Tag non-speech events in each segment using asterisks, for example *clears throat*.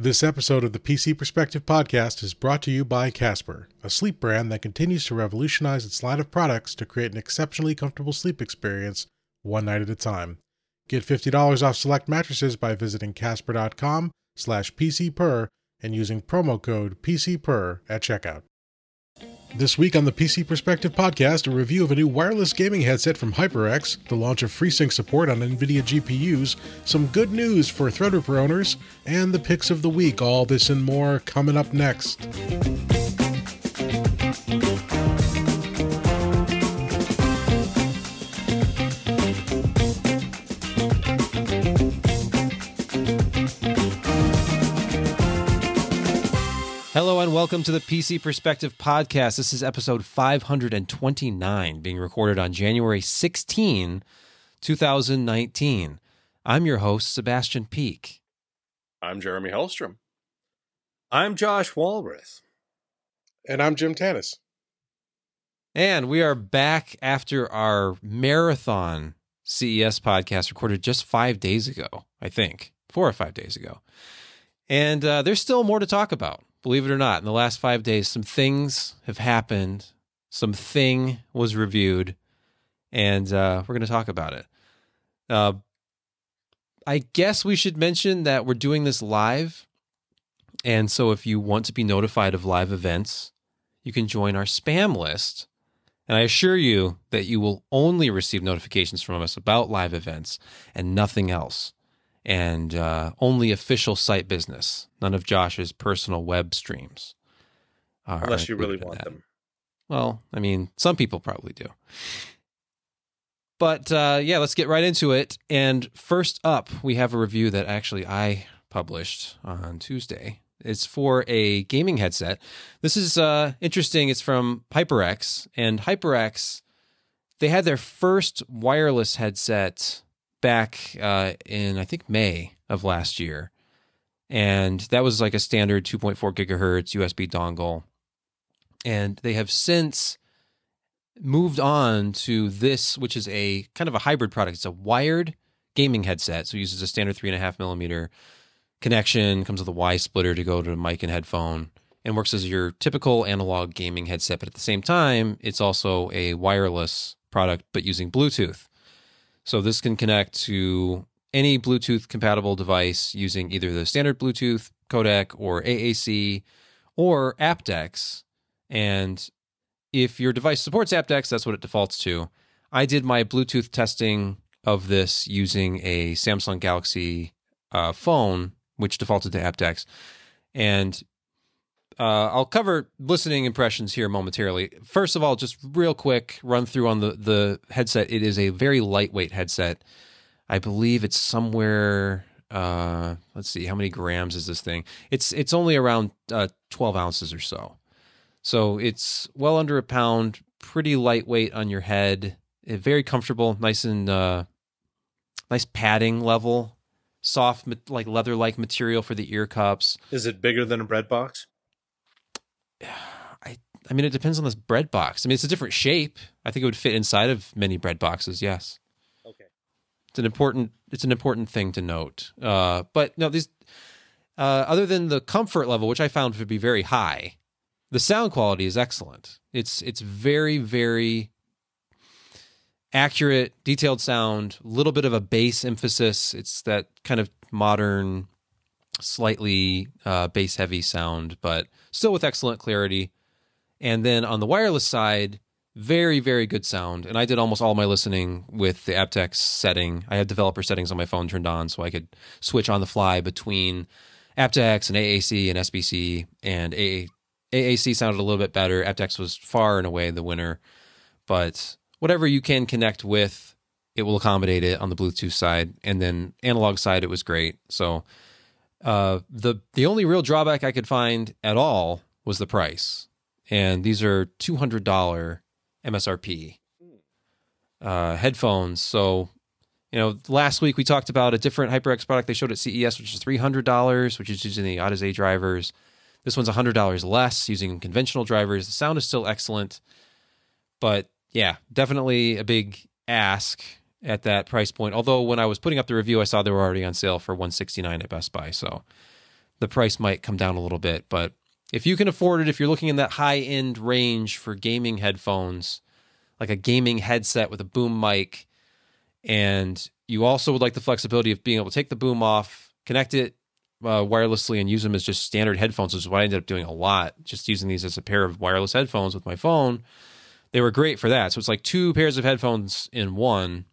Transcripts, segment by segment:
This episode of the PC Perspective Podcast is brought to you by Casper, a sleep brand that continues to revolutionize its line of products to create an exceptionally comfortable sleep experience one night at a time. Get $50 off select mattresses by visiting casper.com slash pcper and using promo code PCPER at checkout. This week on the PC Perspective podcast, a review of a new wireless gaming headset from HyperX, the launch of FreeSync support on NVIDIA GPUs, some good news for Threadripper owners, and the picks of the week. All this and more coming up next. And welcome to the PC Perspective Podcast. This is episode 529, being recorded on January 16, 2019. I'm your host, Sebastian Peak. I'm Jeremy Hellstrom. I'm Josh Walrath. And I'm Jim Tanous. And we are back after our marathon CES podcast recorded just five days ago, I think, four or five days ago. And uh, there's still more to talk about believe it or not, in the last five days, some things have happened. Some thing was reviewed, and uh, we're going to talk about it. Uh, I guess we should mention that we're doing this live. And so if you want to be notified of live events, you can join our spam list. And I assure you that you will only receive notifications from us about live events and nothing else and uh, only official site business. None of Josh's personal web streams. Unless you really want that. them. Well, I mean, some people probably do. But uh, yeah, let's get right into it. And first up, we have a review that actually I published on Tuesday. It's for a gaming headset. This is uh, interesting. It's from HyperX, and HyperX they had their first wireless headset back uh, in I think May of last year, and that was like a standard 2.4 gigahertz USB dongle, and they have since moved on to this, which is a kind of a hybrid product. It's a wired gaming headset, so it uses a standard three and a half millimeter connection, comes with a Y splitter to go to a mic and headphone, and works as your typical analog gaming headset. But at the same time, it's also a wireless product, but using Bluetooth. So this can connect to any Bluetooth compatible device using either the standard Bluetooth codec or AAC or aptX. And if your device supports aptX, that's what it defaults to. I did my Bluetooth testing of this using a Samsung Galaxy uh, phone, which defaulted to aptX. And uh, I'll cover listening impressions here momentarily. First of all, just real quick run through on the the headset. It is a very lightweight headset. I believe it's somewhere. Uh, let's see, how many grams is this thing? It's it's only around uh, twelve ounces or so. So it's well under a pound. Pretty lightweight on your head. Eh, very comfortable, nice and uh, nice padding level. Soft, like leather like material for the ear cups. Is it bigger than a bread box? I I mean, it depends on this bread box. I mean, it's a different shape. I think it would fit inside of many bread boxes. Yes. Okay. It's an important it's an important thing to note. Uh, but no, these uh, other than the comfort level, which I found to be very high, the sound quality is excellent. It's it's very very accurate, detailed sound. A little bit of a bass emphasis. It's that kind of modern slightly uh, bass heavy sound, but still with excellent clarity. And then on the wireless side, very, very good sound. And I did almost all my listening with the aptX setting. I had developer settings on my phone turned on so I could switch on the fly between aptX and AAC and SBC. And AAC sounded a little bit better. aptX was far and away the winner. But whatever you can connect with, it will accommodate it on the Bluetooth side. And then analog side, it was great. So uh, the the only real drawback I could find at all was the price, and these are two hundred dollar MSRP uh, headphones. So, you know, last week we talked about a different HyperX product they showed at CES, which is three hundred dollars, which is using the Audeze drivers. This one's hundred dollars less using conventional drivers. The sound is still excellent, but yeah, definitely a big ask at that price point. Although when I was putting up the review, I saw they were already on sale for 169 at Best Buy. So the price might come down a little bit. But if you can afford it, if you're looking in that high end range for gaming headphones, like a gaming headset with a boom mic, and you also would like the flexibility of being able to take the boom off, connect it uh, wirelessly, and use them as just standard headphones, which is what I ended up doing a lot, just using these as a pair of wireless headphones with my phone. They were great for that. So it's like two pairs of headphones in one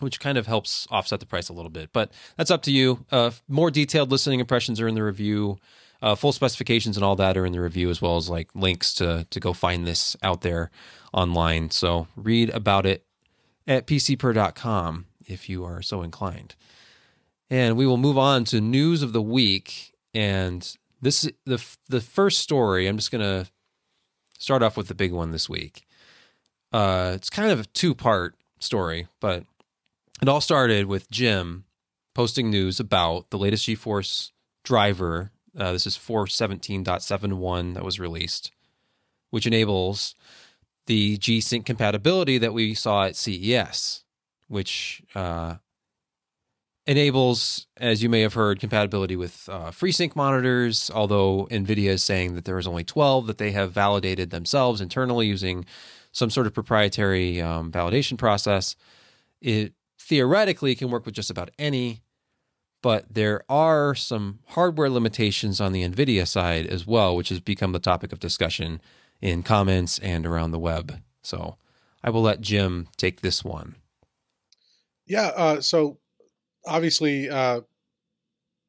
which kind of helps offset the price a little bit. But that's up to you. Uh, more detailed listening impressions are in the review. Uh, full specifications and all that are in the review, as well as like links to to go find this out there online. So read about it at pcper.com if you are so inclined. And we will move on to news of the week. And this the the first story. I'm just gonna start off with the big one this week. Uh, it's kind of a two part story, but it all started with Jim posting news about the latest GeForce driver. Uh, this is 417.71 that was released, which enables the G Sync compatibility that we saw at CES, which uh, enables, as you may have heard, compatibility with uh, FreeSync monitors. Although NVIDIA is saying that there is only 12 that they have validated themselves internally using some sort of proprietary um, validation process. It theoretically it can work with just about any, but there are some hardware limitations on the NVIDIA side as well, which has become the topic of discussion in comments and around the web. So I will let Jim take this one. Yeah. Uh, so obviously, uh,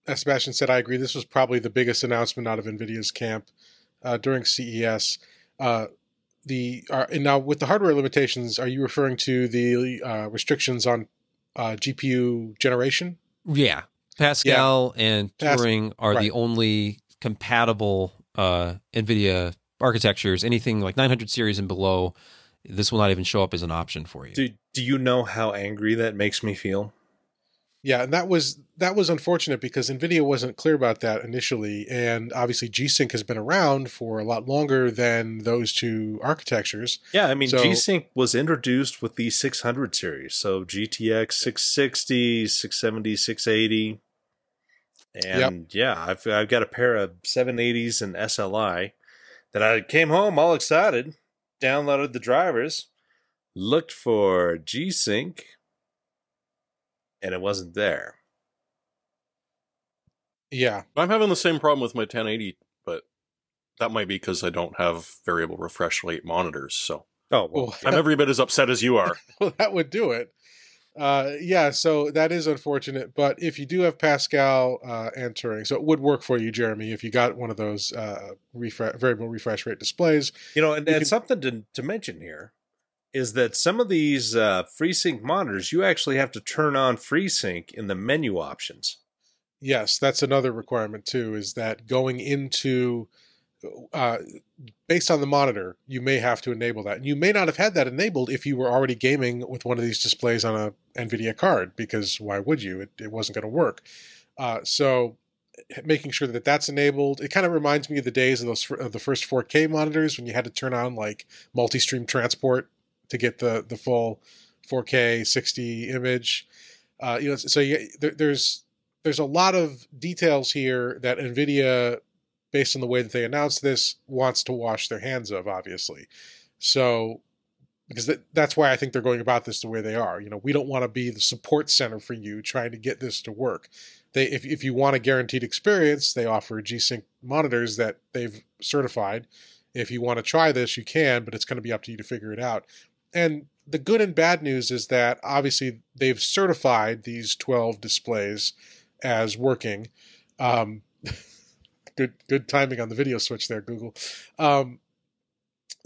as Sebastian said, I agree. This was probably the biggest announcement out of NVIDIA's camp uh, during CES. Uh, the uh, and now with the hardware limitations, are you referring to the uh, restrictions on uh, GPU generation. Yeah, Pascal yeah. and Turing are right. the only compatible uh, NVIDIA architectures. Anything like 900 series and below, this will not even show up as an option for you. Do, do you know how angry that makes me feel? Yeah, and that was that was unfortunate because Nvidia wasn't clear about that initially, and obviously G-Sync has been around for a lot longer than those two architectures. Yeah, I mean so, G-Sync was introduced with the 600 series, so GTX 660, 670, 680, and yep. yeah, I've I've got a pair of 780s and SLI that I came home all excited, downloaded the drivers, looked for G-Sync and it wasn't there. Yeah. I'm having the same problem with my 1080, but that might be because I don't have variable refresh rate monitors. So, oh, well, *laughs* I'm every bit as upset as you are. *laughs* well, that would do it. Uh, yeah, so that is unfortunate. But if you do have Pascal uh, and Turing, so it would work for you, Jeremy, if you got one of those uh, refresh, variable refresh rate displays. You know, and, you and can... something to, to mention here is that some of these uh, FreeSync monitors, you actually have to turn on FreeSync in the menu options. Yes, that's another requirement too. Is that going into uh, based on the monitor, you may have to enable that. And you may not have had that enabled if you were already gaming with one of these displays on a NVIDIA card, because why would you? It, it wasn't going to work. Uh, so making sure that that's enabled. It kind of reminds me of the days of those of the first 4K monitors when you had to turn on like multi-stream transport to get the the full 4K 60 image. Uh, you know, so you, there, there's there's a lot of details here that Nvidia, based on the way that they announced this, wants to wash their hands of. Obviously, so because that, that's why I think they're going about this the way they are. You know, we don't want to be the support center for you trying to get this to work. They, if if you want a guaranteed experience, they offer G-Sync monitors that they've certified. If you want to try this, you can, but it's going to be up to you to figure it out. And the good and bad news is that obviously they've certified these 12 displays as working. Um, *laughs* good good timing on the video switch there, Google. Um,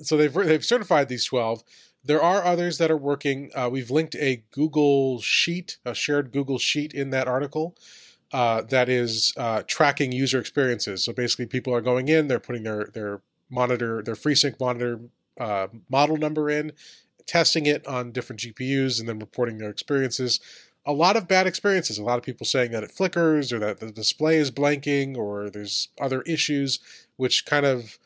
so they've they've certified these 12. There are others that are working. Uh, we've linked a Google sheet, a shared Google sheet in that article. Uh, that is uh, tracking user experiences. So basically, people are going in, they're putting their their monitor, their FreeSync monitor uh, model number in, testing it on different GPUs and then reporting their experiences. A lot of bad experiences. A lot of people saying that it flickers or that the display is blanking or there's other issues, which kind of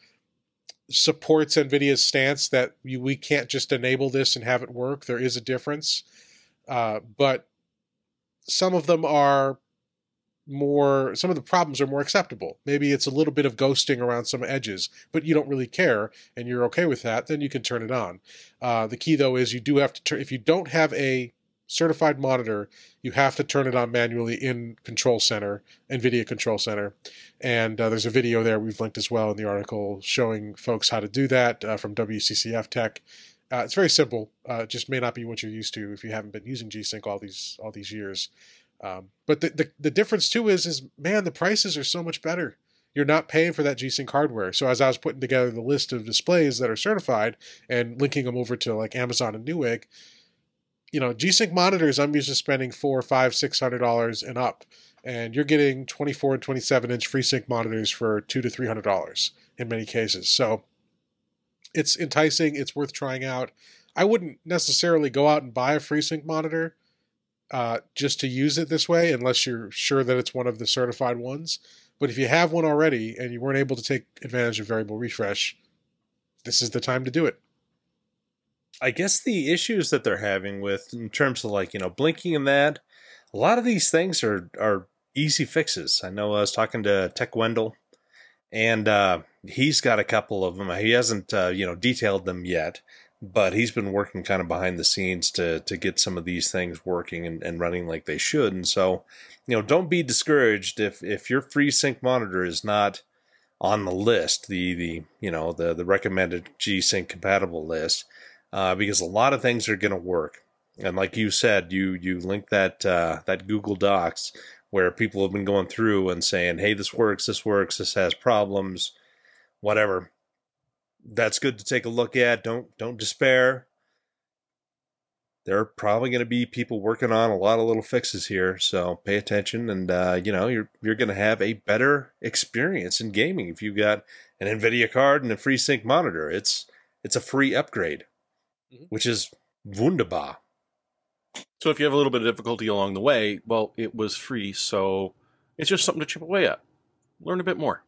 supports NVIDIA's stance that we can't just enable this and have it work. There is a difference. Uh, but some of them are more some of the problems are more acceptable. Maybe it's a little bit of ghosting around some edges, but you don't really care and you're okay with that, then you can turn it on. Uh, the key though is you do have to turn if you don't have a certified monitor, you have to turn it on manually in Control Center, NVIDIA Control Center. And uh, there's a video there we've linked as well in the article showing folks how to do that uh, from WCCF Tech. Uh, it's very simple. Uh, just may not be what you're used to if you haven't been using G-Sync all these all these years. Um, but the, the, the difference too is is man, the prices are so much better. You're not paying for that G-Sync hardware. So as I was putting together the list of displays that are certified and linking them over to like Amazon and Newegg, you know, G-Sync monitors, I'm used to spending four, five, six hundred dollars and up, and you're getting 24 and 27 inch FreeSync monitors for two to three hundred dollars in many cases. So it's enticing. It's worth trying out. I wouldn't necessarily go out and buy a FreeSync monitor uh, just to use it this way, unless you're sure that it's one of the certified ones. But if you have one already and you weren't able to take advantage of variable refresh, this is the time to do it. I guess the issues that they're having with in terms of like, you know, blinking and that, a lot of these things are are easy fixes. I know I was talking to Tech Wendell and uh, he's got a couple of them. He hasn't uh, you know detailed them yet, but he's been working kind of behind the scenes to to get some of these things working and, and running like they should. And so, you know, don't be discouraged if if your FreeSync monitor is not on the list, the the you know the the recommended G Sync compatible list uh, because a lot of things are going to work. And like you said, you you link that uh, that Google Docs where people have been going through and saying, "Hey, this works, this works, this has problems, whatever." That's good to take a look at. Don't don't despair. There are probably going to be people working on a lot of little fixes here, so pay attention, and uh, you know you're you're going to have a better experience in gaming if you've got an Nvidia card and a FreeSync monitor. It's it's a free upgrade mm-hmm. which is wunderbar. So if you have a little bit of difficulty along the way, well, it was free, so it's just something to chip away at. Learn a bit more.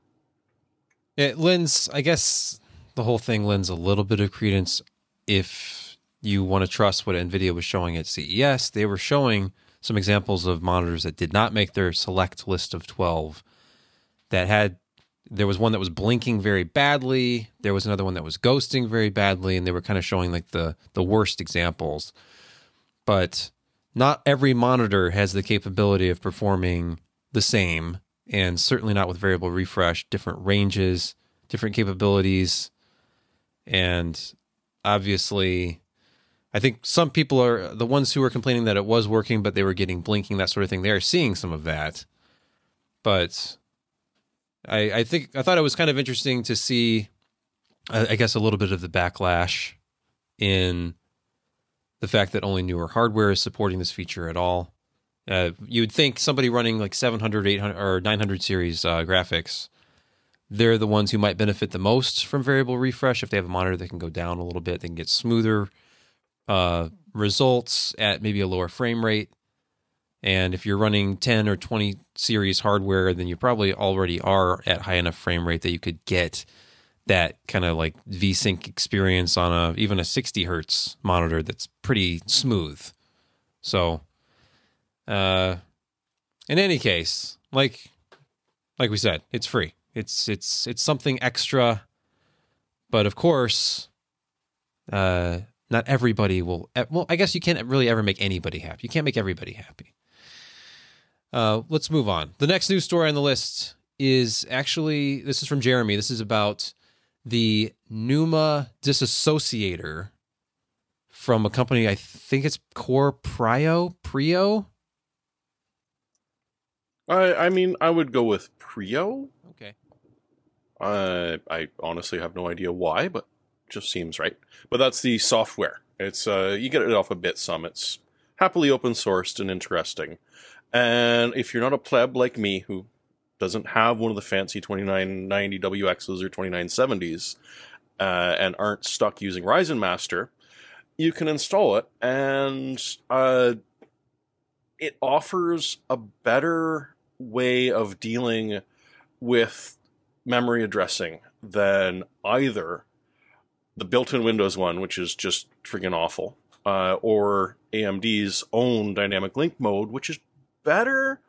It lends, I guess, the whole thing lends a little bit of credence if you want to trust what NVIDIA was showing at CES. They were showing some examples of monitors that did not make their select list of 12 that had there was one that was blinking very badly. There was another one that was ghosting very badly, and they were kind of showing like the the worst examples. But not every monitor has the capability of performing the same, and certainly not with variable refresh, different ranges, different capabilities, and obviously I think some people are the ones who were complaining that it was working, but they were getting blinking, that sort of thing. They are seeing some of that. But I, I think I thought it was kind of interesting to see, I, guess, a little bit of the backlash in the fact that only newer hardware is supporting this feature at all. Uh, you would think somebody running like 700, 800, or 900 series uh, graphics, they're the ones who might benefit the most from variable refresh. If they have a monitor that can go down a little bit, they can get smoother uh, results at maybe a lower frame rate. And if you're running 10 or 20 series hardware, then you probably already are at high enough frame rate that you could get that kind of like VSync experience on a even a 60 hertz monitor that's pretty smooth. So, uh, in any case, like like we said, it's free. It's it's it's something extra, but of course, uh, not everybody will. Well, I guess you can't really ever make anybody happy. You can't make everybody happy. Uh, let's move on. The next news story on the list is actually this is from Jeremy. This is about the Numa disassociator from a company. I think it's CorePrio. Prio. I I mean I would go with Prio. Uh, I honestly have no idea why, but just seems right. But that's the software. It's uh you get it off a Bitsum. It's happily open sourced and interesting. And if you're not a pleb like me who doesn't have one of the fancy 2990 WXs or 2970s uh, and aren't stuck using Ryzen Master, you can install it and uh, it offers a better way of dealing with memory addressing than either the built-in Windows one, which is just freaking awful, uh, or AMD's own dynamic link mode, which is better,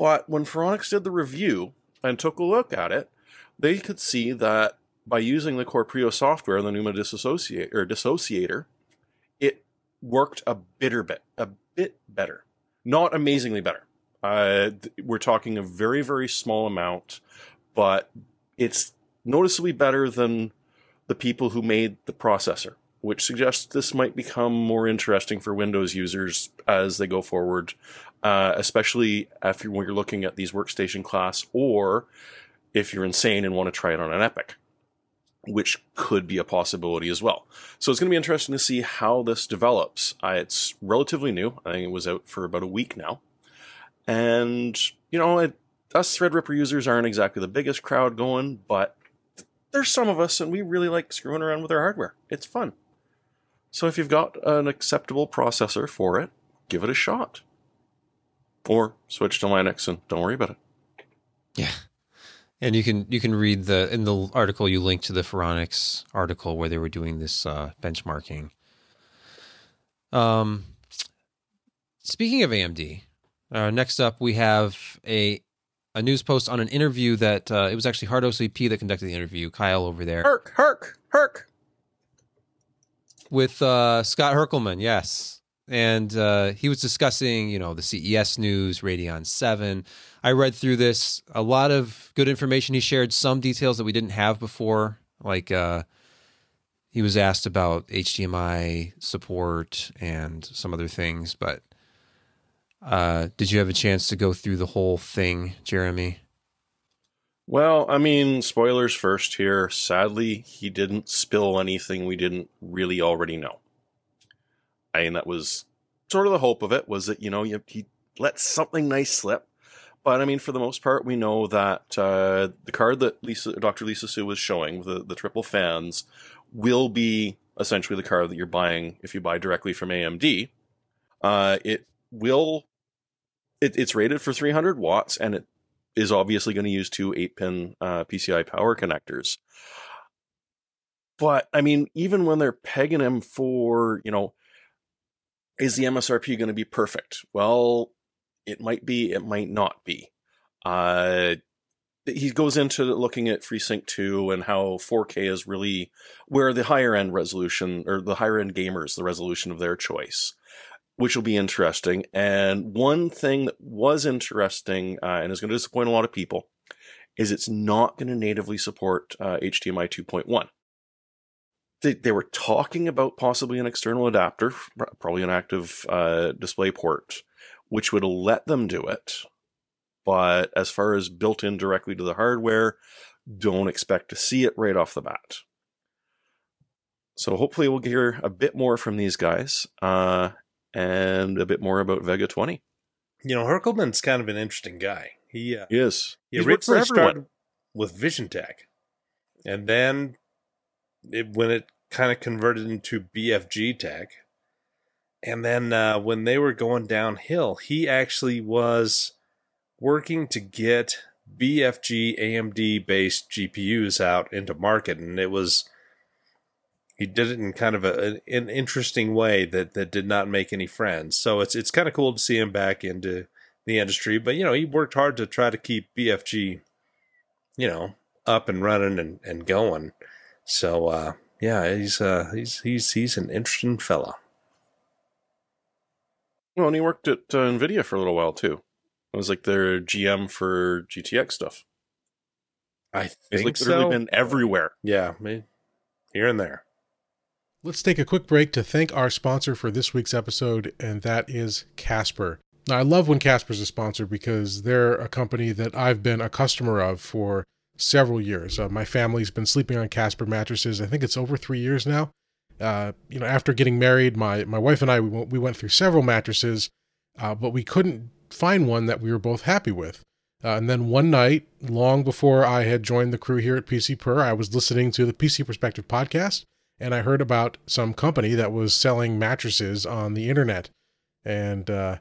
But when Phoronix did the review and took a look at it, they could see that by using the CorePrio software, the Numa dissociate or dissociator, it worked a bitter bit, a bit better, not amazingly better. Uh, we're talking a very, very small amount, but it's noticeably better than the people who made the processor, which suggests this might become more interesting for Windows users as they go forward, uh, especially if you're, when you're looking at these workstation class or if you're insane and want to try it on an EPYC, which could be a possibility as well. So it's going to be interesting to see how this develops. It's relatively new. I think it was out for about a week now. And, you know, it, us Threadripper users aren't exactly the biggest crowd going, but there's some of us and we really like screwing around with our hardware. It's fun. So if you've got an acceptable processor for it, give it a shot. Or switch to Linux and don't worry about it. Yeah. And you can you can read the in the article you linked to the Phoronix article where they were doing this uh, benchmarking. Um, speaking of AMD, uh, next up we have a a news post on an interview that uh, it was actually HardOCP that conducted the interview. Kyle over there, Herc, Herc, Herc, with uh, Scott Herkelman. Yes, and uh, he was discussing you know the CES news, Radeon Seven. I read through this. A lot of good information. He shared some details that we didn't have before, like uh, he was asked about HDMI support and some other things. But uh, did you have a chance to go through the whole thing, Jeremy? Well, I mean, spoilers first here. Sadly, he didn't spill anything we didn't really already know. I mean, that was sort of the hope of it was that, you know, he let something nice slip. But I mean, for the most part, we know that uh, the card that Lisa, Dr. Lisa Su was showing, the, the triple fans, will be essentially the card that you're buying if you buy directly from AMD. Uh, it will, it, it's rated for 300 watts and it is obviously going to use two 8 pin uh, PCI power connectors. But I mean, even when they're pegging him for, you know, is the MSRP going to be perfect? Well, it might be, it might not be. Uh, he goes into looking at FreeSync 2 and how 4K is really where the higher end resolution or the higher end gamers, the resolution of their choice, which will be interesting. And one thing that was interesting uh, and is going to disappoint a lot of people is it's not going to natively support uh, HDMI 2.1. They, they were talking about possibly an external adapter, probably an active uh, display port, which would let them do it. But as far as built in directly to the hardware, don't expect to see it right off the bat. So hopefully we'll hear a bit more from these guys uh, and a bit more about Vega 20. You know, Herkelman's kind of an interesting guy. He, uh, he is. He's originally started with VisionTek, and then it, when it kind of converted into BFG Tech, and then uh, when they were going downhill, he actually was working to get BFG AMD based GPUs out into market, and it was he did it in kind of a, an interesting way that that did not make any friends. So it's it's kind of cool to see him back into the industry, but you know he worked hard to try to keep BFG, you know, up and running and, and going. So uh, yeah, he's uh, he's he's he's an interesting fella. Well, and he worked at uh, Nvidia for a little while too. It was like their GM for GTX stuff. I think He's like so. literally been everywhere. Yeah, here and there. Let's take a quick break to thank our sponsor for this week's episode, and that is Casper. Now, I love when Casper's a sponsor because they're a company that I've been a customer of for several years. Uh, my family's been sleeping on Casper mattresses. I think it's over three years now. Uh, you know, after getting married, my my wife and I we went, we went through several mattresses, uh, but we couldn't find one that we were both happy with. Uh, and then one night, long before I had joined the crew here at PC Per, I was listening to the PC Perspective podcast, and I heard about some company that was selling mattresses on the internet, and uh,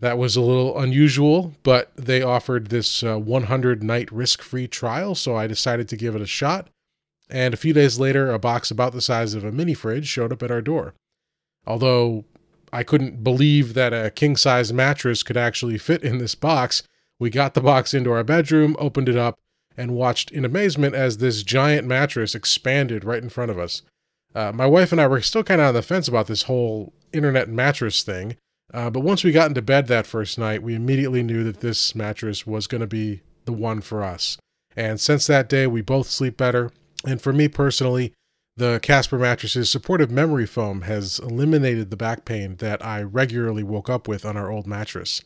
that was a little unusual. But they offered this uh, 100 night risk free trial, so I decided to give it a shot. And a few days later, a box about the size of a mini fridge showed up at our door. Although I couldn't believe that a king size mattress could actually fit in this box, We got the box into our bedroom, opened it up, and watched in amazement as this giant mattress expanded right in front of us. Uh, my wife and I were still kind of on the fence about this whole internet mattress thing, uh, but once we got into bed that first night, we immediately knew that this mattress was going to be the one for us. And since that day, we both sleep better. And for me personally, the Casper mattress's supportive memory foam has eliminated the back pain that I regularly woke up with on our old mattress.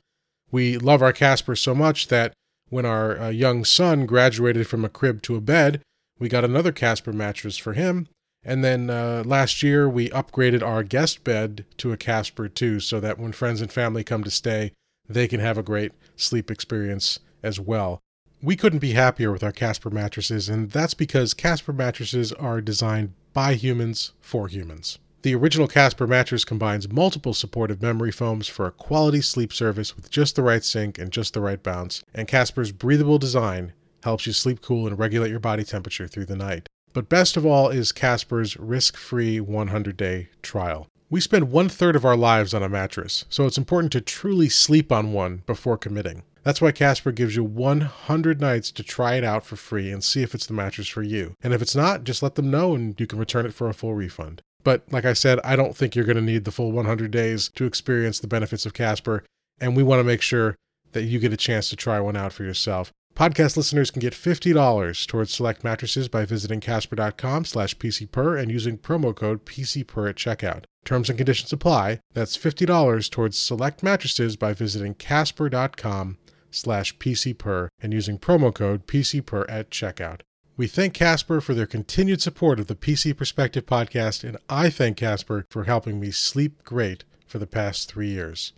We love our Casper so much that when our uh, young son graduated from a crib to a bed, we got another Casper mattress for him. And then uh, last year, we upgraded our guest bed to a Casper too, so that when friends and family come to stay, they can have a great sleep experience as well. We couldn't be happier with our Casper mattresses, and that's because Casper mattresses are designed by humans for humans. The original Casper mattress combines multiple supportive memory foams for a quality sleep service with just the right sink and just the right bounce, and Casper's breathable design helps you sleep cool and regulate your body temperature through the night. But best of all is Casper's risk free 100 day trial. We spend one third of our lives on a mattress, so it's important to truly sleep on one before committing. That's why Casper gives you 100 nights to try it out for free and see if it's the mattress for you. And if it's not, just let them know and you can return it for a full refund. But like I said, I don't think you're going to need the full 100 days to experience the benefits of Casper, and we want to make sure that you get a chance to try one out for yourself. Podcast listeners can get $50 towards select mattresses by visiting casper.com slash pcper and using promo code pcper at checkout. Terms and conditions apply. That's $50 towards select mattresses by visiting casper.com slash pcper and using promo code pcper at checkout. We thank Casper for their continued support of the PC Perspective podcast, and I thank Casper for helping me sleep great for the past three years.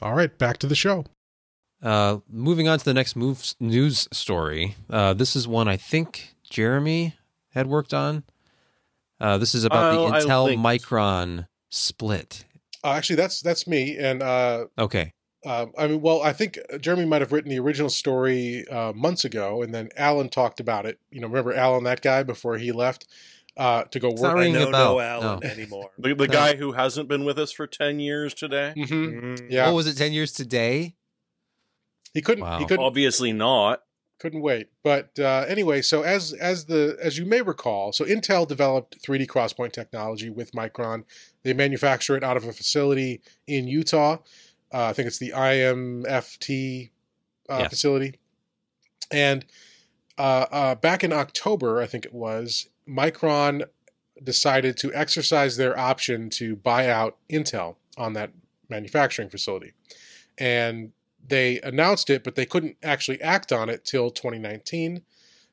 All right, back to the show. Uh, moving on to the next move, news story. Uh, this is one I think Jeremy had worked on. Uh, this is about the Intel. Micron split. Uh, actually, that's that's me, and uh, Okay. uh, I mean, well, I think Jeremy might have written the original story uh, months ago, and then Alan talked about it. You know, remember Alan, that guy, before he left uh, to go It's work. I know bell. no Alan No. anymore. The, the No. guy who hasn't been with us for 10 years today? hmm Mm. Yeah, What was it? Ten years today? He couldn't. Wow. He couldn't. Obviously not. couldn't wait. But uh, anyway, so as as the as you may recall, so Intel developed 3D XPoint technology with Micron. They manufacture it out of a facility in Utah. Uh, I think it's the IMFT uh, Yeah. facility. And uh, uh, back in October, I think it was, Micron decided to exercise their option to buy out Intel on that manufacturing facility. And they announced it, but they couldn't actually act on it till 2019.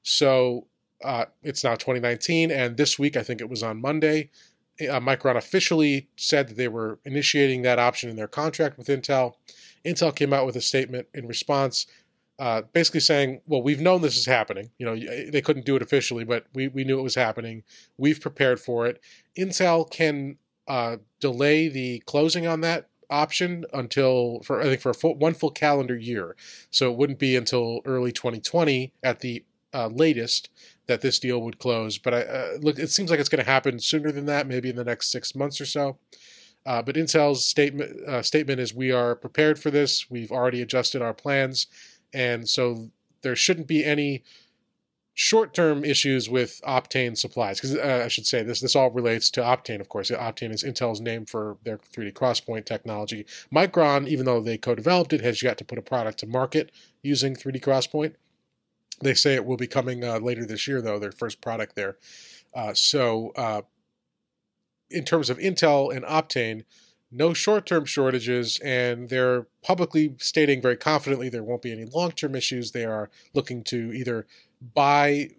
So uh, it's now 2019, and this week, I think it was on Monday, uh, Micron officially said that they were initiating that option in their contract with Intel. Intel came out with a statement in response, uh, basically saying, "Well, we've known this is happening. You know, they couldn't do it officially, but we we knew it was happening. We've prepared for it. Intel can uh, delay the closing on that option until for I think for full, one full calendar year. So it wouldn't be until early 2020 at the uh, latest that this deal would close. But I uh, look, it seems like it's going to happen sooner than that, maybe in the next six months or so. Uh, but Intel's statement uh, statement is we are prepared for this. We've already adjusted our plans, and so there shouldn't be any short-term issues with Optane supplies. Because uh, I should say this this all relates to Optane, of course. Optane is Intel's name for their 3D XPoint technology. Micron, even though they co-developed it, has yet to put a product to market using 3D XPoint They say it will be coming uh, later this year, though, their first product there. Uh, so, uh, in terms of Intel and Optane, no short term shortages, and they're publicly stating very confidently there won't be any long term issues. They are looking to either buy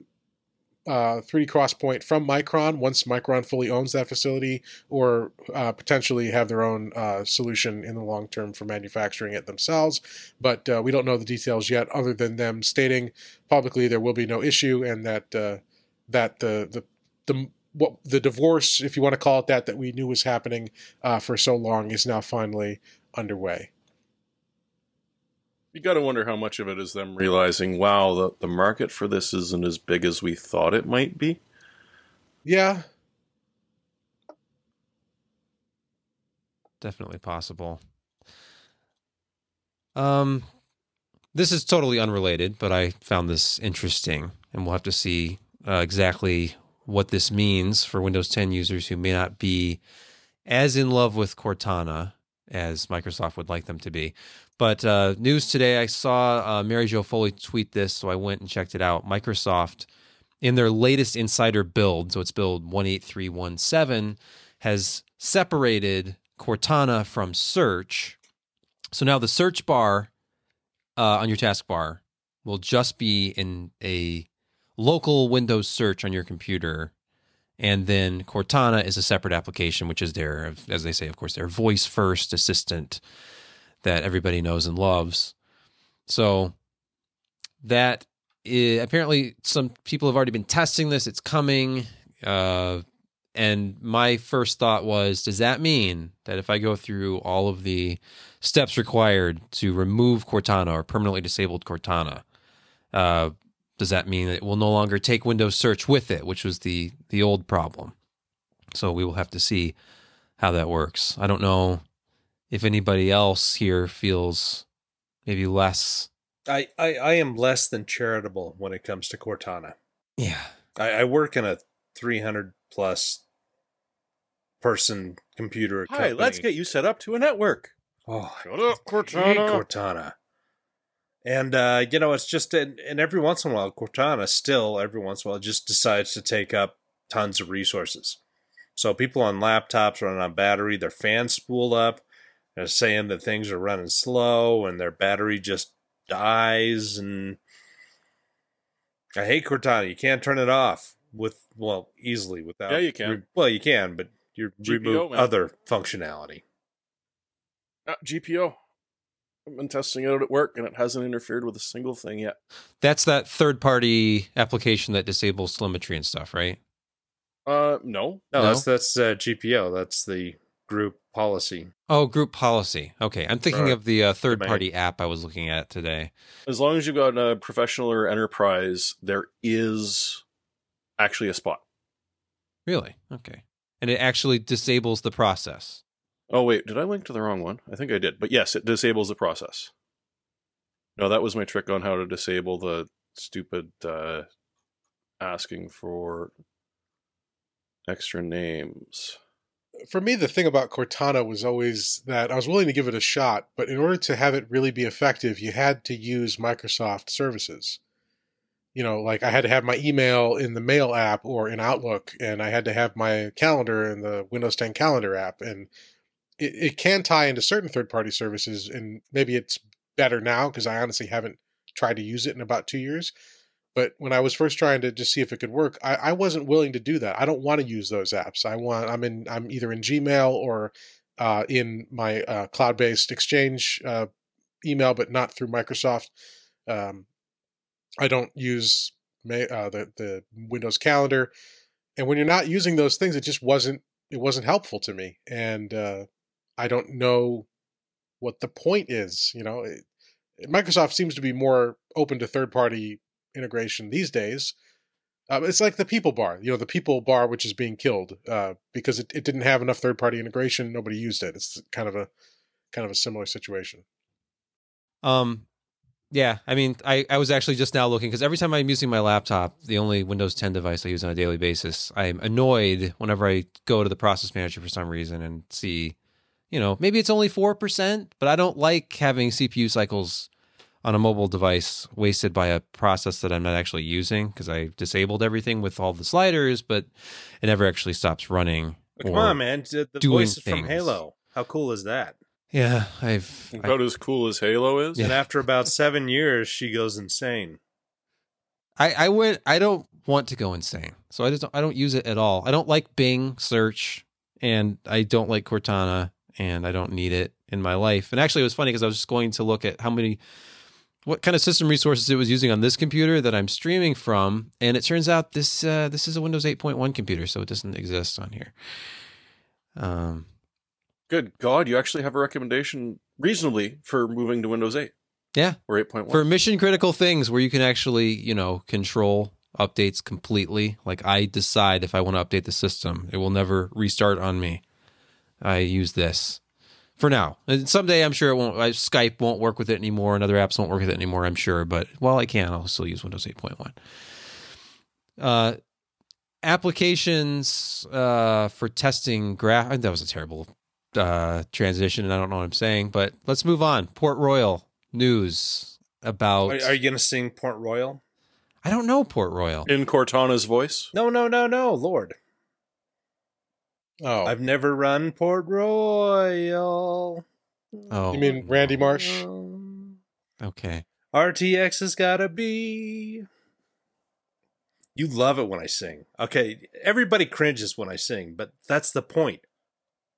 uh, 3D XPoint from Micron once Micron fully owns that facility, or uh, potentially have their own uh, solution in the long term for manufacturing it themselves. But uh, we don't know the details yet, other than them stating publicly there will be no issue and that uh, that the the the what the divorce, if you want to call it that, that we knew was happening uh, for so long is now finally underway. You got to wonder how much of it is them realizing, wow, the, the market for this isn't as big as we thought it might be. Yeah, Definitely possible. Um, this is totally unrelated, but I found this interesting, and we'll have to see uh, exactly what this means for Windows 10 users who may not be as in love with Cortana as Microsoft would like them to be. But uh, news today, I saw uh, Mary Jo Foley tweet this, so I went and checked it out. Microsoft, in their latest insider build, so it's build 18317, has separated Cortana from search. So now the search bar uh, on your taskbar will just be in a local Windows search on your computer. And then Cortana is a separate application, which is their, as they say, of course, their voice first assistant that everybody knows and loves. So that is, apparently some people have already been testing this. It's coming. Uh, and my first thought was, does that mean that if I go through all of the steps required to remove Cortana or permanently disabled Cortana, uh, does that mean that it will no longer take Windows Search with it, which was the the old problem? So we will have to see how that works. I don't know if anybody else here feels maybe less. I, I, I am less than charitable when it comes to Cortana. Yeah. I, I work in a 300 plus person computer Hi, company. let's get you set up to a network. Oh, Shut up, Cortana. Cortana. And uh, you know, it's just and, and every once in a while, Cortana still every once in a while just decides to take up tons of resources. So people on laptops running on battery, their fans spool up, they're saying that things are running slow and their battery just dies. And I hate Cortana. You can't turn it off with well easily without. Yeah, you can. well, you can, but you GPO, remove man. other functionality. Uh, GPO. I've been testing it out at work and it hasn't interfered with a single thing yet. That's that third party application that disables telemetry and stuff, right? Uh, no. No, No? that's that's uh, GPO. That's the group policy. Oh, group policy. Okay. I'm thinking Or of the uh, third party app I was looking at today. As long as you've got a professional or enterprise, there is actually a spot. Really? Okay. And it actually disables the process. Oh wait, did I link to the wrong one? I think I did. But yes, it disables the process. No, that was my trick on how to disable the stupid uh asking for extra names. For me, the thing about Cortana was always that I was willing to give it a shot, but in order to have it really be effective, you had to use Microsoft services. You know, like I had to have my email in the Mail app or in Outlook, and I had to have my calendar in the Windows 10 Calendar app. And it, it can tie into certain third party services, and maybe it's better now because I honestly haven't tried to use it in about two years. But when I was first trying to just see if it could work, I, I wasn't willing to do that. I don't want to use those apps. I want I'm in I'm either in Gmail or uh, in my uh, cloud based Exchange uh, email, but not through Microsoft. Um, I don't use ma- uh, the the Windows Calendar, and when you're not using those things, it just wasn't it wasn't helpful to me, and uh, I don't know what the point is. You know, it, Microsoft seems to be more open to third party integration these days. Um, it's like the People Bar, you know, the People Bar which is being killed uh, because it, it didn't have enough third party integration. Nobody used it. It's kind of a kind of a similar situation. Um, yeah, I mean, I, I was actually just now looking because every time I'm using my laptop, the only Windows 10 device I use on a daily basis, I'm annoyed whenever I go to the process manager for some reason and see, you know, maybe it's only 4%, but I don't like having CPU cycles on a mobile device wasted by a process that I'm not actually using because I disabled everything with all the sliders, but it never actually stops running. But come on, man! The the voice is from. Halo. How cool is that? Yeah, I've. I- About as cool as Halo is. Yeah. And after about seven years, she goes insane. I, I went I don't want to go insane. So I just don't, I don't use it at all. I don't like Bing search and I don't like Cortana and I don't need it in my life. And actually it was funny because I was just going to look at how many what kind of system resources it was using on this computer that I'm streaming from and it turns out this uh, this is a Windows 8.1 computer so it doesn't exist on here. Um Good God, you actually have a recommendation reasonably for moving to Windows 8 yeah, or 8.1. for mission critical things where you can actually, you know, control updates completely. Like I decide if I want to update the system, it will never restart on me. I use this for now. And someday I'm sure it won't. Uh, Skype won't work with it anymore, and other apps won't work with it anymore. I'm sure, but while I can, I'll still use Windows 8.1. Uh, applications uh, for testing graph. That was a terrible uh, transition, and I don't know what I'm saying. But let's move on. Port Royal news about. Are, are you going to sing Port Royal? I don't know Port Royal. In Cortana's voice? No, no, no, no, Lord. Oh, I've never run Port Royal. Oh, you mean Randy Marsh? okay. RTX has gotta be. You love it when I sing. Okay, everybody cringes when I sing, but that's the point.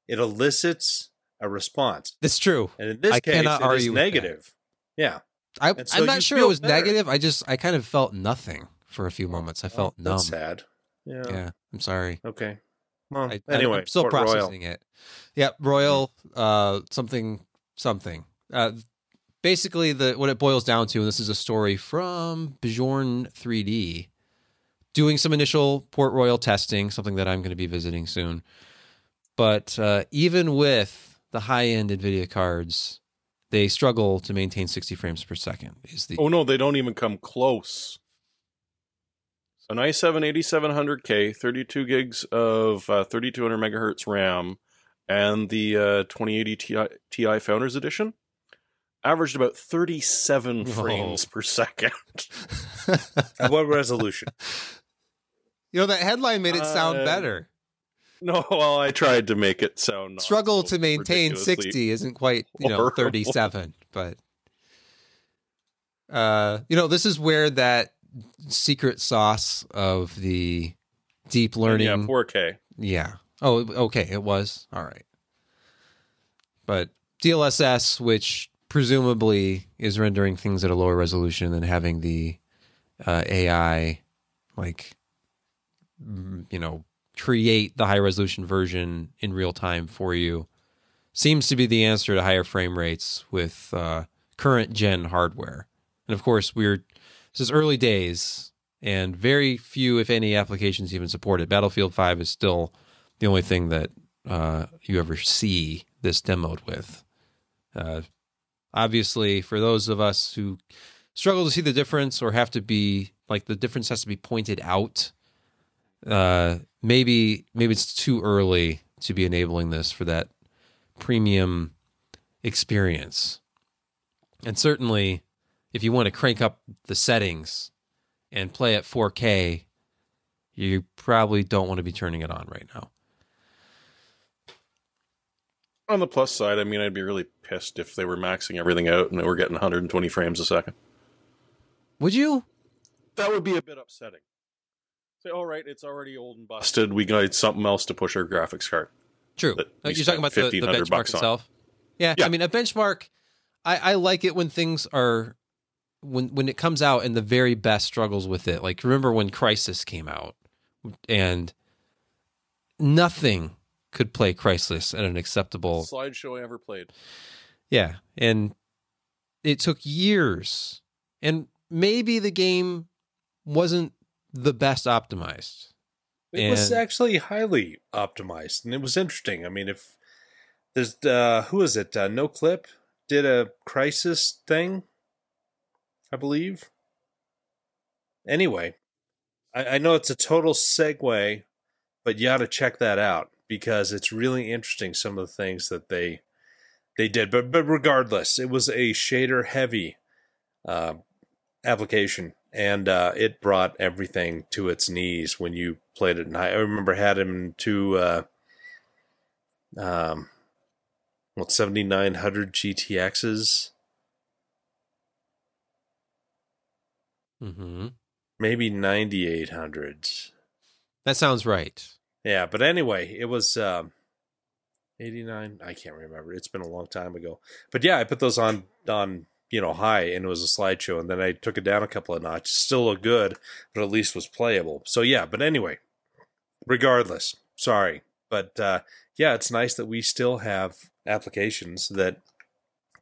It elicits a response, That's true. and in this I case, cannot it is argue negative. Yeah, I, so I'm not sure it was better. negative. I just I kind of felt nothing for a few moments. I oh, felt numb. that's sad. Yeah. Yeah, I'm sorry. Okay. Well, I, I- anyway, I'm still Port Royal. processing it. Yeah, Royal, uh, something, something. Uh, basically, the what it boils down to, and this is a story from Bjorn 3D, doing some initial Port Royal testing, something that I'm going to be visiting soon. But uh, even with the high end NVIDIA cards, they struggle to maintain 60 frames per second. Is the Oh no, they don't even come close. An i7 8700K, 32 gigs of uh, 3200 megahertz RAM, and the uh, 2080 Ti, Ti Founders Edition averaged about 37 Whoa. frames per second. *laughs* At what resolution? you know that headline made it sound Uh, better. no, well, I tried to make it sound struggle so to maintain 60 isn't quite you know horrible. 37 but uh you know this is where that secret sauce of the deep learning Yeah, 4K. yeah. Oh, okay. It was all right. But DLSS, which presumably is rendering things at a lower resolution than having the uh, AI, like, you know, create the high resolution version in real time for you, seems to be the answer to higher frame rates with uh, current gen hardware. And of course, we're this is early days, and very few, if any, applications even support it. Battlefield Five is still the only thing that uh, you ever see this demoed with. Uh, obviously, for those of us who struggle to see the difference or have to be like the difference has to be pointed out, uh, maybe maybe it's too early to be enabling this for that premium experience. And certainly, if you want to crank up the settings and play at 4K, you probably don't want to be turning it on right now. On the plus side, I mean, I'd be really pissed if they were maxing everything out and we're getting 120 frames a second. Would you? That would be a bit upsetting. Say, all right, it's already old and busted. We got something else to push our graphics card. True. You're talking about the, the benchmark itself. Yeah, Yeah. I mean a benchmark. I, I like it when things are when when it comes out and the very best struggles with it. Like remember when Crysis came out and nothing could play Crysis at an acceptable Slideshow I ever played. Yeah, and it took years, and maybe the game wasn't the best optimized. It was actually highly optimized, and it was interesting. I mean, if there's uh, who is it? Uh, Noclip did a Crysis thing, I believe. Anyway, I, I know it's a total segue, but you got to check that out because it's really interesting. Some of the things that they they did, but but regardless, it was a shader heavy uh, application, and uh, it brought everything to its knees when you played it. And I I remember had him to uh, um, what seventy nine hundred GTXs, hmm maybe ninety eight hundreds. That sounds right. Yeah, but anyway, it was um, 89. I can't remember. It's been a long time ago. But yeah, I put those on on you know high, and it was a slideshow, and then I took it down a couple of notches. Still looked good, but at least was playable. So yeah, but anyway, regardless, sorry, but uh, yeah, it's nice that we still have applications that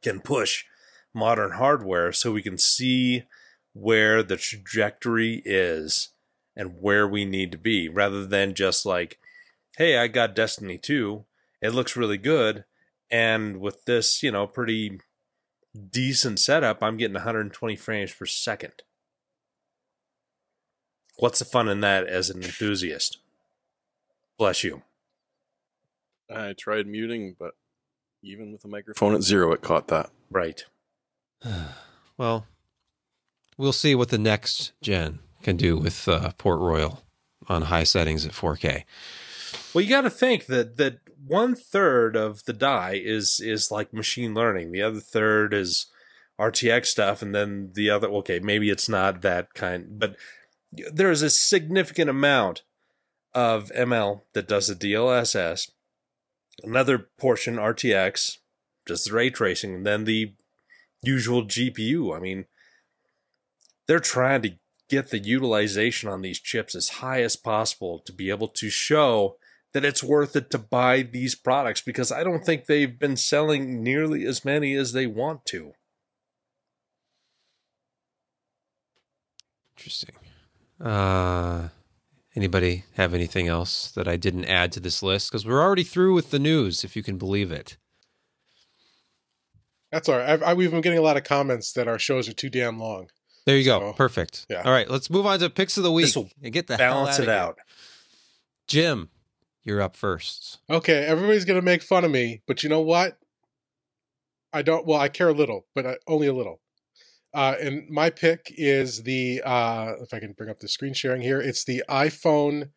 can push modern hardware, so we can see where the trajectory is and where we need to be rather than just like, hey, I got Destiny 2. It looks really good. And with this, you know, pretty decent setup, I'm getting 120 frames per second. What's the fun in that as an enthusiast? Bless you. I tried muting, but even with the microphone at zero, it caught that. Right. *sighs* well, we'll see what the next gen can do with uh, Port Royal on high settings at 4K. Well, you got to think that that one third of the die is is like machine learning. The other third is RTX stuff, and then the other. Okay, maybe it's not that kind, but there is a significant amount of ML that does the DLSS. Another portion RTX, just the ray tracing, and then the usual GPU. I mean, they're trying to get the utilization on these chips as high as possible to be able to show that it's worth it to buy these products because I don't think they've been selling nearly as many as they want to. Interesting. Uh anybody have anything else that I didn't add to this list cuz we're already through with the news if you can believe it. That's all right. I've, I, we've been getting a lot of comments that our shows are too damn long. There you go. Perfect. Yeah. All right, let's move on to picks of the week and get the balance it out. Jim, you're up first. Okay, everybody's gonna make fun of me, but you know what? I don't. Well, I care a little, but I, only a little. Uh, and my pick is the uh, if I can bring up the screen sharing here, it's the iPhone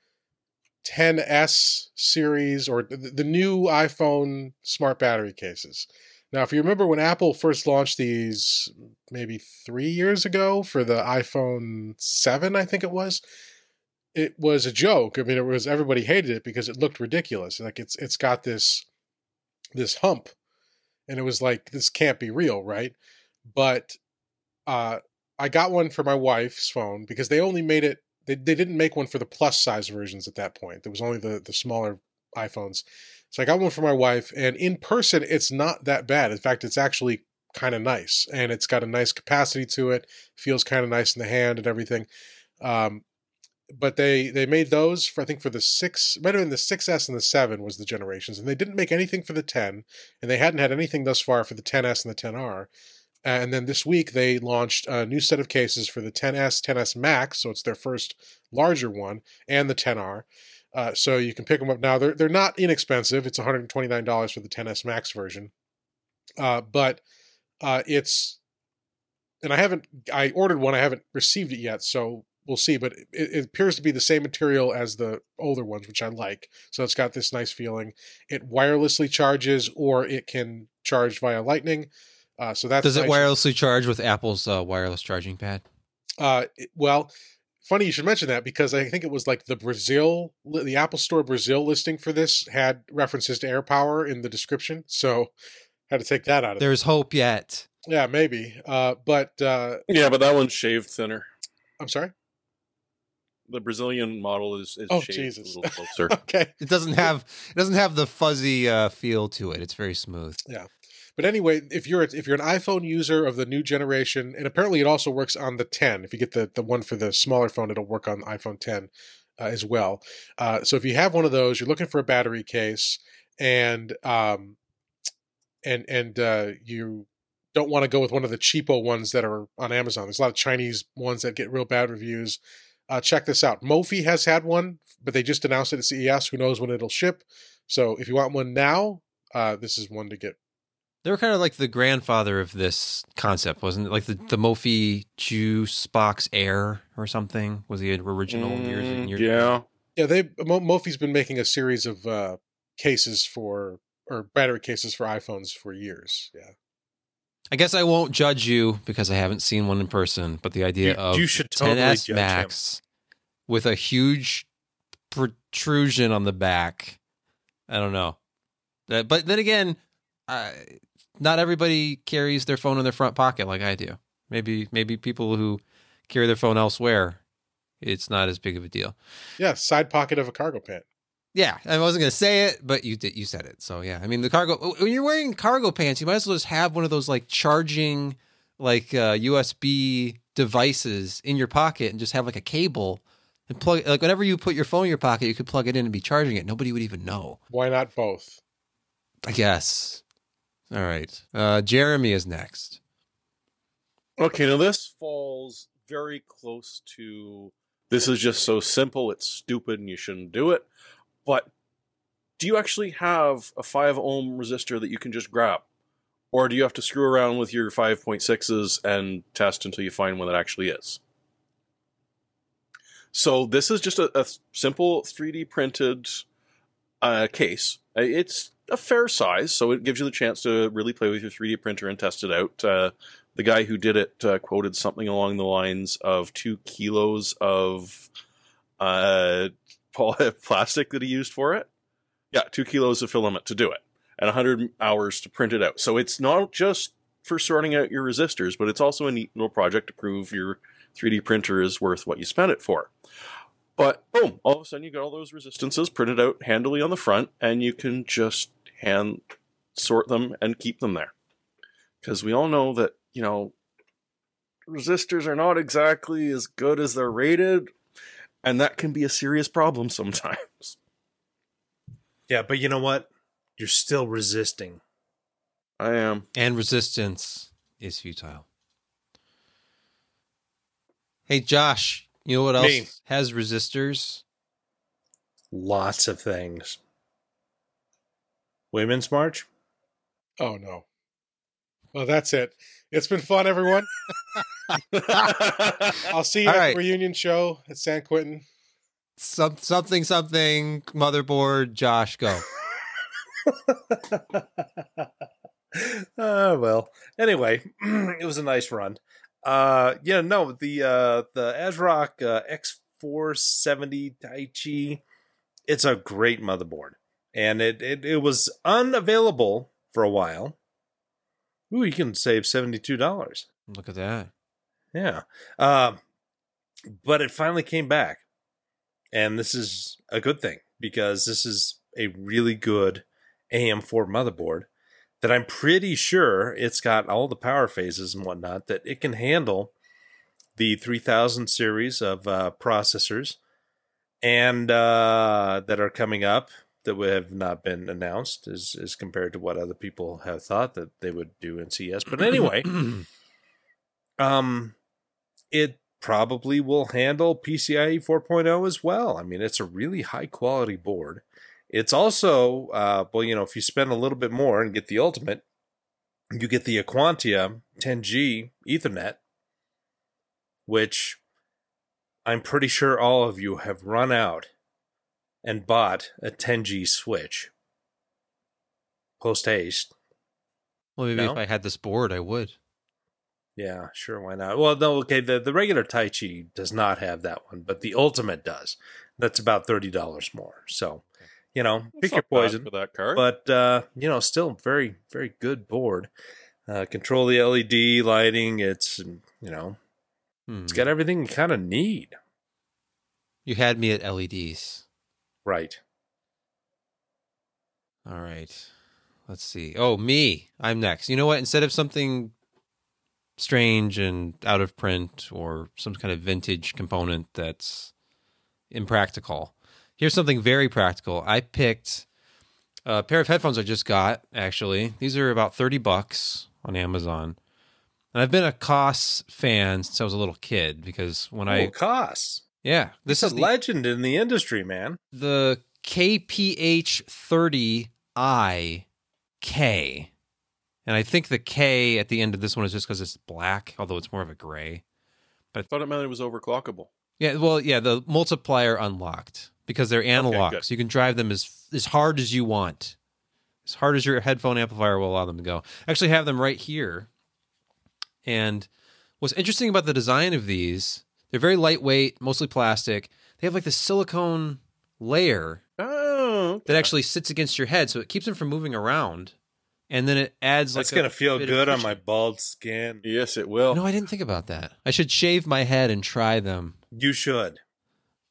10s series or the, the new iPhone smart battery cases. Now, if you remember when Apple first launched these maybe three years ago for the iPhone 7, I think it was, it was a joke. I mean, it was everybody hated it because it looked ridiculous. Like it's it's got this this hump, and it was like this can't be real, right? But uh, I got one for my wife's phone because they only made it. They they didn't make one for the plus size versions at that point. There was only the the smaller iPhones. So I got one for my wife, and in person, it's not that bad. In fact, it's actually kind of nice, and it's got a nice capacity to it. Feels kind of nice in the hand and everything. Um, but they they made those for I think for the six, might have been the 6S and the seven was the generations, and they didn't make anything for the 10, and they hadn't had anything thus far for the 10S and the 10R. And then this week they launched a new set of cases for the 10S, 10S Max, so it's their first larger one, and the 10R. Uh, so you can pick them up now. They're they're not inexpensive. It's one hundred twenty nine dollars for the 10s Max version, uh, but uh, it's and I haven't I ordered one. I haven't received it yet, so we'll see. But it, it, appears to be the same material as the older ones, which I like. So it's got this nice feeling. It wirelessly charges, or it can charge via Lightning. Uh, so that's does nice. it wirelessly charge with Apple's uh, wireless charging pad? Uh, well, funny you should mention that because I think it was like the Brazil, the Apple Store Brazil listing for this had references to AirPower in the description, so had to take that out of. There's there. hope yet. Yeah, maybe. Uh, but uh, yeah, but that one's shaved thinner. I'm sorry. The Brazilian model is, is oh shaved Jesus. a little closer. *laughs* okay. It doesn't have it doesn't have the fuzzy uh, feel to it. It's very smooth. Yeah. But anyway, if you're if you're an iPhone user of the new generation, and apparently it also works on the 10. If you get the the one for the smaller phone, it'll work on iPhone 10 uh, as well. Uh, so if you have one of those, you're looking for a battery case, and um, and and uh, you don't want to go with one of the cheapo ones that are on Amazon. There's a lot of Chinese ones that get real bad reviews. Uh, check this out. Mophie has had one, but they just announced it at CES. Who knows when it'll ship? So if you want one now, uh, this is one to get they were kind of like the grandfather of this concept, wasn't it? Like the the Mophie Juice Box Air or something was the original Mm, years and years. yeah. Yeah, they Mo- Mophie's been making a series of uh, cases for or battery cases for iPhones for years. Yeah, I guess I won't judge you because I haven't seen one in person, but the idea You- of you should totally 10s judge him. Max with a huge protrusion on the back, I don't know. Uh, But then again, uh, not everybody carries their phone in their front pocket like I do. Maybe maybe people who carry their phone elsewhere, it's not as big of a deal. yeah, side pocket of a cargo pant. Yeah, I wasn't gonna say it, but you did. You said it. So yeah, I mean the cargo. When you're wearing cargo pants, you might as well just have one of those like charging, like uh, USB devices in your pocket, and just have like a cable and plug. Like whenever you put your phone in your pocket, you could plug it in and be charging it. Nobody would even know. Why not both? I guess. All right. Uh, Jeremy is next. Okay, now this falls very close to this is just so simple, it's stupid, and you shouldn't do it. But do you actually have a 5 ohm resistor that you can just grab? Or do you have to screw around with your 5.6s and test until you find one that actually is? So this is just a, a simple 3D printed uh, case. Uh, it's a fair size, so it gives you the chance to really play with your 3D printer and test it out. Uh, the guy who did it uh, quoted something along the lines of two kilos of uh, *laughs* plastic that he used for it. Yeah, two kilos of filament to do it, and 100 hours to print it out. So it's not just for sorting out your resistors, but it's also a neat little project to prove your 3D printer is worth what you spent it for. But boom, all of a sudden you got all those resistances printed out handily on the front, and you can just hand sort them and keep them there. Because we all know that you know, resistors are not exactly as good as they're rated, and that can be a serious problem *laughs* sometimes. Yeah, but you know what? You're still resisting. I am. And resistance is futile. Hey, Josh, you know what else Me. has resistors? Lots of things. Women's March? Oh, no. Well, that's it. It's been fun, everyone. *laughs* I'll see you All at right. the reunion show at San Quentin. Some, something, something, motherboard, Josh, go. uh, *laughs* well, anyway, *clears throat* it was a nice run. Uh, yeah, no, the uh, the ASRock uh, X470 Taichi, it's a great motherboard, and it, it it was unavailable for a while Ooh, you can save seventy-two dollars. Look at that. Yeah, uh, but it finally came back, and this is a good thing because this is a really good AM4 motherboard that I'm pretty sure it's got all the power phases and whatnot that it can handle the 3000 series of uh, processors and uh, that are coming up that would have not been announced as as compared to what other people have thought that they would do in CES. But anyway, *clears throat* um, it probably will handle PCIe 4.0 as well. I mean, it's a really high quality board. It's also, uh, well, you know, if you spend a little bit more and get the ultimate, you get the Aquantia 10G Ethernet, which I'm pretty sure all of you have run out and bought a 10G Switch post haste. Well, maybe no? if I had this board, I would. Yeah, sure. Why not? Well, no, okay. The, the regular Taichi does not have that one, but the Ultimate does. That's about $30 more. So, you know, pick your poison for that card. But, uh, you know, still very, very good board. Uh, control the LED lighting. It's, you know, hmm. it's got everything you kind of need. You had me at LEDs. Right. All right. Let's see. Oh, me. I'm next. You know what? Instead of something strange and out of print or some kind of vintage component that's impractical, here's something very practical. I picked a pair of headphones I just got, actually. These are about 30 bucks on Amazon. And I've been a Koss fan since I was a little kid because when oh, I Koss. Yeah, this is a legend in the industry, man. The KPH30i K. And I think the K at the end of this one is just because it's black, although it's more of a gray. But I thought it meant it was overclockable. Yeah, well, yeah, the multiplier unlocked because they're analog, okay, so you can drive them as as hard as you want, as hard as your headphone amplifier will allow them to go. I actually have them right here. And what's interesting about the design of these they're very lightweight, mostly plastic. They have like this silicone layer oh, okay. that actually sits against your head, so it keeps them from moving around. And then it adds That's like gonna feel good on my bald skin. Yes, it will. No, I didn't think about that. I should shave my head and try them. You should.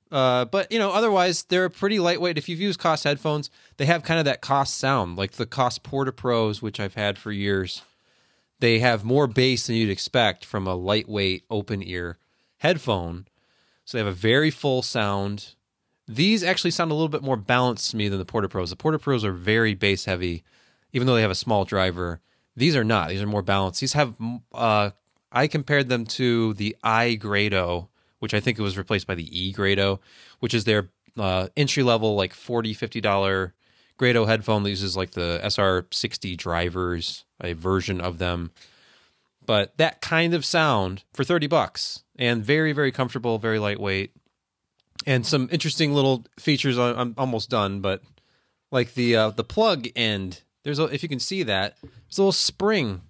Uh, but you know, otherwise they're pretty lightweight. If you've used Koss headphones, they have kind of that Koss sound, like the Koss Porta Pros, which I've had for years. They have more bass than you'd expect from a lightweight open ear headphone. So they have a very full sound. These actually sound a little bit more balanced to me than the Porta Pros. The Porta Pros are very bass heavy, even though they have a small driver. These are not. These are more balanced. These have. Uh, I compared them to the iGrado, which I think it was replaced by the E Grado, which is their uh, entry level like 40 50 dollar Grado headphone that uses like the SR60 drivers, a version of them. But that kind of sound for 30 bucks and very very comfortable, very lightweight. And some interesting little features. I'm almost done, but like the uh, the plug end, there's a, if you can see that, there's a little spring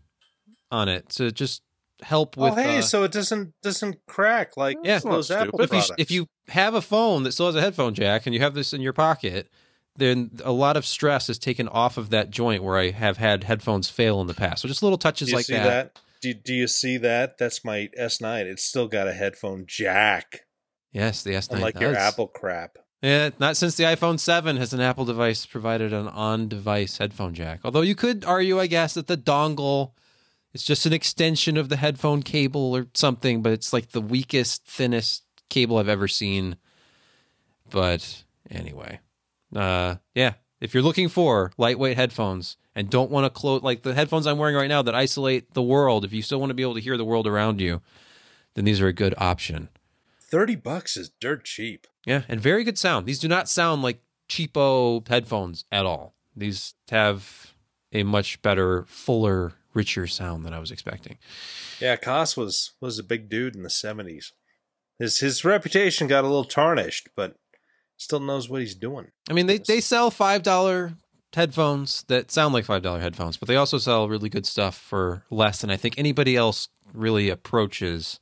on it to just help with. oh, hey, uh, so it doesn't doesn't crack like Yeah. those Not Apple stupid. if you, if you have a phone that still has a headphone jack and you have this in your pocket, then a lot of stress is taken off of that joint where I have had headphones fail in the past. So just little touches you like see that. that? Do, do you see that? That's my S9. It's still got a headphone jack, Yes, the S9 unlike your. Apple crap. Yeah, not since the iPhone 7 has an Apple device provided an on-device headphone jack. Although you could argue, I guess, that the dongle is just an extension of the headphone cable or something, but it's like the weakest, thinnest cable I've ever seen. But anyway, uh, yeah, if you're looking for lightweight headphones and don't want to close like the headphones I'm wearing right now that isolate the world, if you still want to be able to hear the world around you, then these are a good option. Thirty bucks is dirt cheap. Yeah, and very good sound. These do not sound like cheapo headphones at all. These have a much better, fuller, richer sound than I was expecting. Yeah, Koss was was a big dude in the seventies. His his reputation got a little tarnished, but still knows what he's doing. I mean, they they sell five dollar headphones that sound like five dollar headphones, but they also sell really good stuff for less than I think anybody else really approaches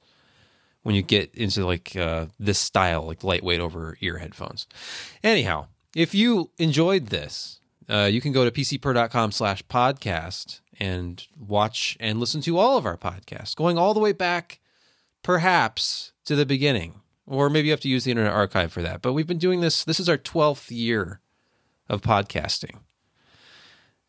when you get into like uh, this style, like lightweight over ear headphones. Anyhow, if you enjoyed this, uh, you can go to pcper.com slash podcast and watch and listen to all of our podcasts, going all the way back, perhaps to the beginning, or maybe you have to use the Internet Archive for that. But we've been doing this. This is our twelfth year of podcasting,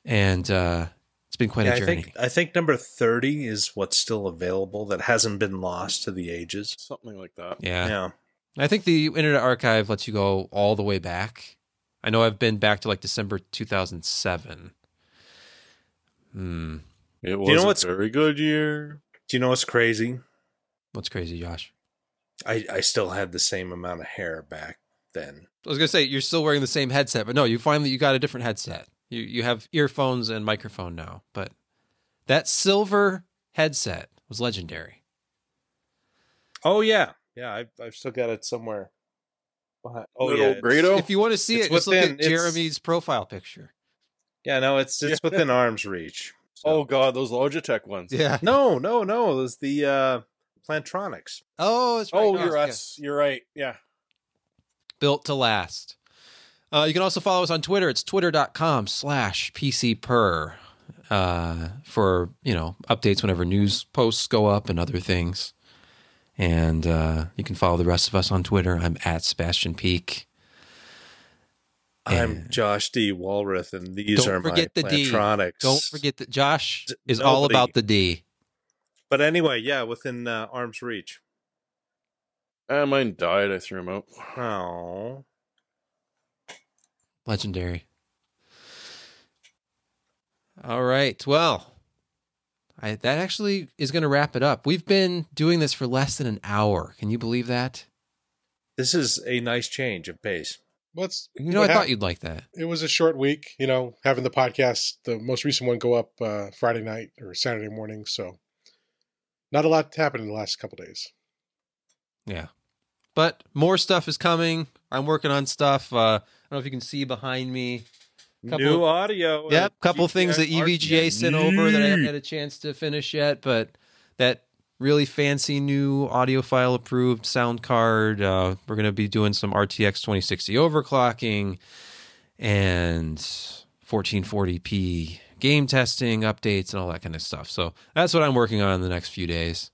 and uh, it's been quite Yeah, a I journey. think I think number thirty is what's still available that hasn't been lost to the ages. Something like that. yeah. Yeah. I think the Internet Archive lets you go all the way back. I know I've been back to like December 2007. Hmm. It was you know a what's- very good year. Do you know what's crazy? What's crazy, Josh? I, I still had the same amount of hair back then. I was gonna say you're still wearing the same headset, but no, you finally you got a different headset. You you have earphones and microphone now, but that silver headset was legendary. Oh yeah, yeah. I've I've still got it somewhere. Behind- Oh Little yeah, it's- Grado? If you want to see It's it, just look at Jeremy's profile picture. Yeah, no, it's it's Yeah. within arm's reach. So- Oh god, those Logitech ones. Yeah. *laughs* no, no, no. It was the uh, Plantronics. Oh, it's right. Oh, No, you're it's- us. You're right. Yeah. built to last. Uh, you can also follow us on Twitter. It's twitter.com slash PCPer uh, for, you know, updates whenever news posts go up and other things. And uh, you can follow the rest of us on Twitter. I'm at Sebastian Peak. I'm Josh D. Walrath, and these Don't are my forget the D. Don't forget that Josh D- is all about the D. But anyway, yeah, within uh, arm's reach. And mine died. I threw him out. Oh, Legendary. All right. Well, I, that actually is going to wrap it up. We've been doing this for less than an hour. Can you believe that? this is a nice change of pace. What's You know, I thought you'd like that. it was a short week, you know, having the podcast, the most recent one go up uh, Friday night or Saturday morning. So not a lot happened in the last couple days. Yeah. But more stuff is coming. I'm working on stuff. Uh, I don't know if you can see behind me. Couple- New audio. Yep, couple things that EVGA sent over that I haven't had a chance to finish yet, but that really fancy new audiophile approved sound card. Uh, we're going to be doing some RTX 2060 overclocking and 1440p game testing updates and all that kind of stuff. So that's what I'm working on in the next few days.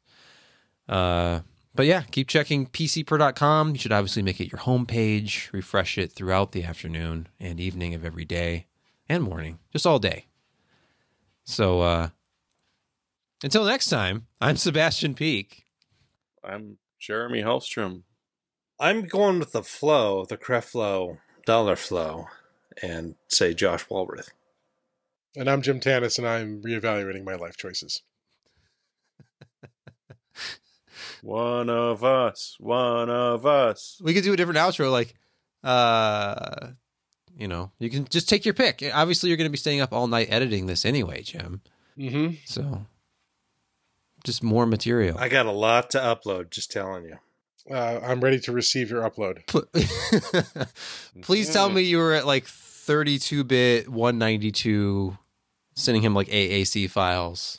Uh, but yeah, keep checking pcper.com. You should obviously make it your homepage, refresh it throughout the afternoon and evening of every day and morning, just all day. So uh, until next time, I'm Sebastian Peak. I'm Jeremy Hellstrom. I'm going with the flow, the Creflo Dollar flow, and say Josh Walrath. And I'm Jim Tanous, and I'm reevaluating my life choices. *laughs* One of us, one of us. We could do a different outro, like, uh, you know, you can just take your pick. Obviously, you're going to be staying up all night editing this anyway, Jim. Mm-hmm. So, just more material. I got a lot to upload, just telling you. Uh, I'm ready to receive your upload. *laughs* Please tell me you were at like 32 bit 192, sending him like AAC files.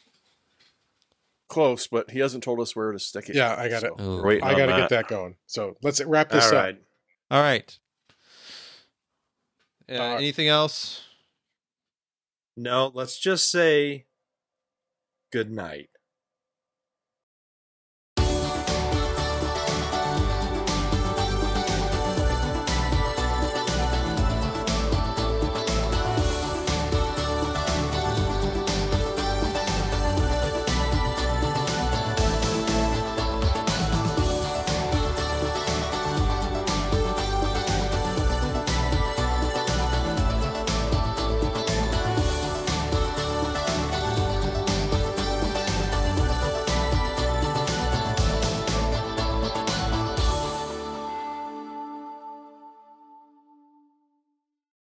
Close, but he hasn't told us where to stick it. Yeah, I got so it. Oh. we're I got to get that going. So let's wrap this All up. right. All right. Uh, Uh, anything else? No, let's just say good night.